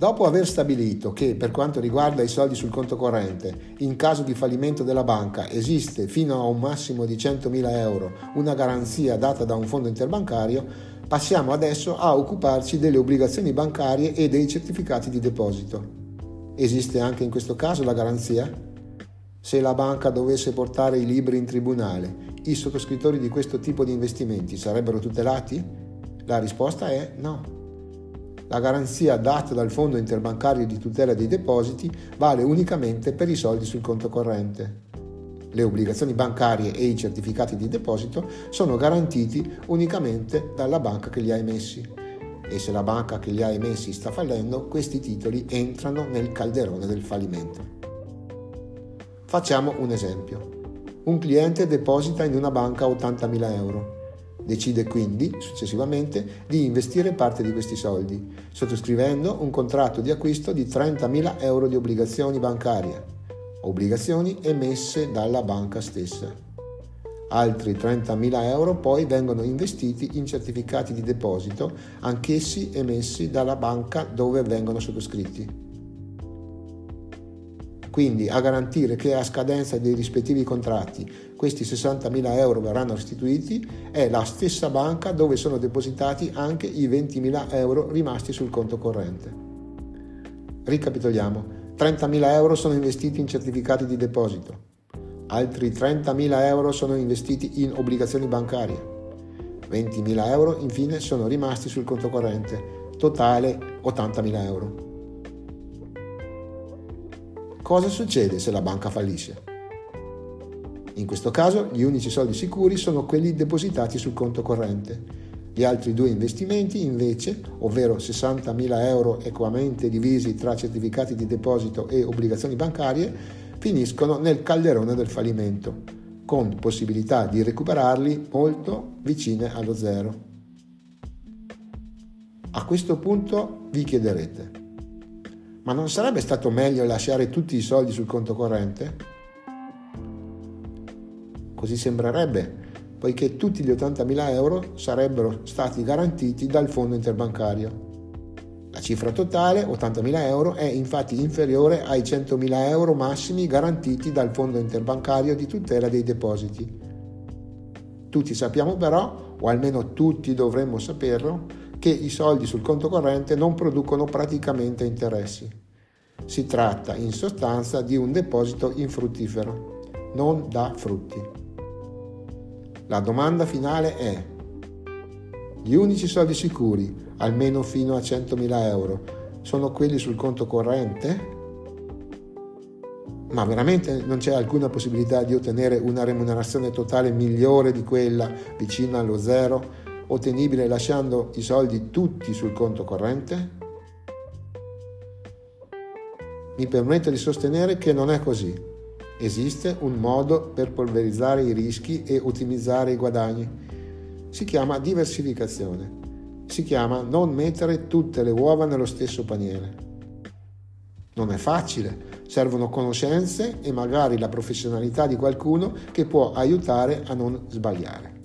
Dopo aver stabilito che per quanto riguarda i soldi sul conto corrente, in caso di fallimento della banca esiste fino a un massimo di 100.000 euro una garanzia data da un fondo interbancario, passiamo adesso a occuparci delle obbligazioni bancarie e dei certificati di deposito. Esiste anche in questo caso la garanzia? Se la banca dovesse portare i libri in tribunale, i sottoscrittori di questo tipo di investimenti sarebbero tutelati? La risposta è no. La garanzia data dal Fondo interbancario di tutela dei depositi vale unicamente per i soldi sul conto corrente. Le obbligazioni bancarie e i certificati di deposito sono garantiti unicamente dalla banca che li ha emessi. E se la banca che li ha emessi sta fallendo, questi titoli entrano nel calderone del fallimento. Facciamo un esempio. Un cliente deposita in una banca 80.000 euro Decide quindi, successivamente, di investire parte di questi soldi, sottoscrivendo un contratto di acquisto di 30.000 euro di obbligazioni bancarie, obbligazioni emesse dalla banca stessa. Altri 30.000 euro poi vengono investiti in certificati di deposito, anch'essi emessi dalla banca dove vengono sottoscritti. Quindi a garantire che a scadenza dei rispettivi contratti questi 60.000 euro verranno restituiti è la stessa banca dove sono depositati anche i 20.000 euro rimasti sul conto corrente. Ricapitoliamo, 30.000 euro sono investiti in certificati di deposito, altri 30.000 euro sono investiti in obbligazioni bancarie, 20.000 euro infine sono rimasti sul conto corrente, totale 80.000 euro. Cosa succede se la banca fallisce? In questo caso gli unici soldi sicuri sono quelli depositati sul conto corrente. Gli altri due investimenti invece, ovvero 60.000 euro equamente divisi tra certificati di deposito e obbligazioni bancarie, finiscono nel calderone del fallimento, con possibilità di recuperarli molto vicine allo zero. A questo punto vi chiederete, ma non sarebbe stato meglio lasciare tutti i soldi sul conto corrente? Così sembrerebbe, poiché tutti gli 80.000 euro sarebbero stati garantiti dal fondo interbancario. La cifra totale, 80.000 euro, è infatti inferiore ai 100.000 euro massimi garantiti dal fondo interbancario di tutela dei depositi. Tutti sappiamo però, o almeno tutti dovremmo saperlo, che i soldi sul conto corrente non producono praticamente interessi. Si tratta in sostanza di un deposito infruttifero, non da frutti. La domanda finale è, gli unici soldi sicuri, almeno fino a 100.000 euro, sono quelli sul conto corrente? Ma veramente non c'è alcuna possibilità di ottenere una remunerazione totale migliore di quella vicina allo zero ottenibile lasciando i soldi tutti sul conto corrente? Mi permetto di sostenere che non è così. Esiste un modo per polverizzare i rischi e ottimizzare i guadagni. Si chiama diversificazione. Si chiama non mettere tutte le uova nello stesso paniere. Non è facile, servono conoscenze e magari la professionalità di qualcuno che può aiutare a non sbagliare.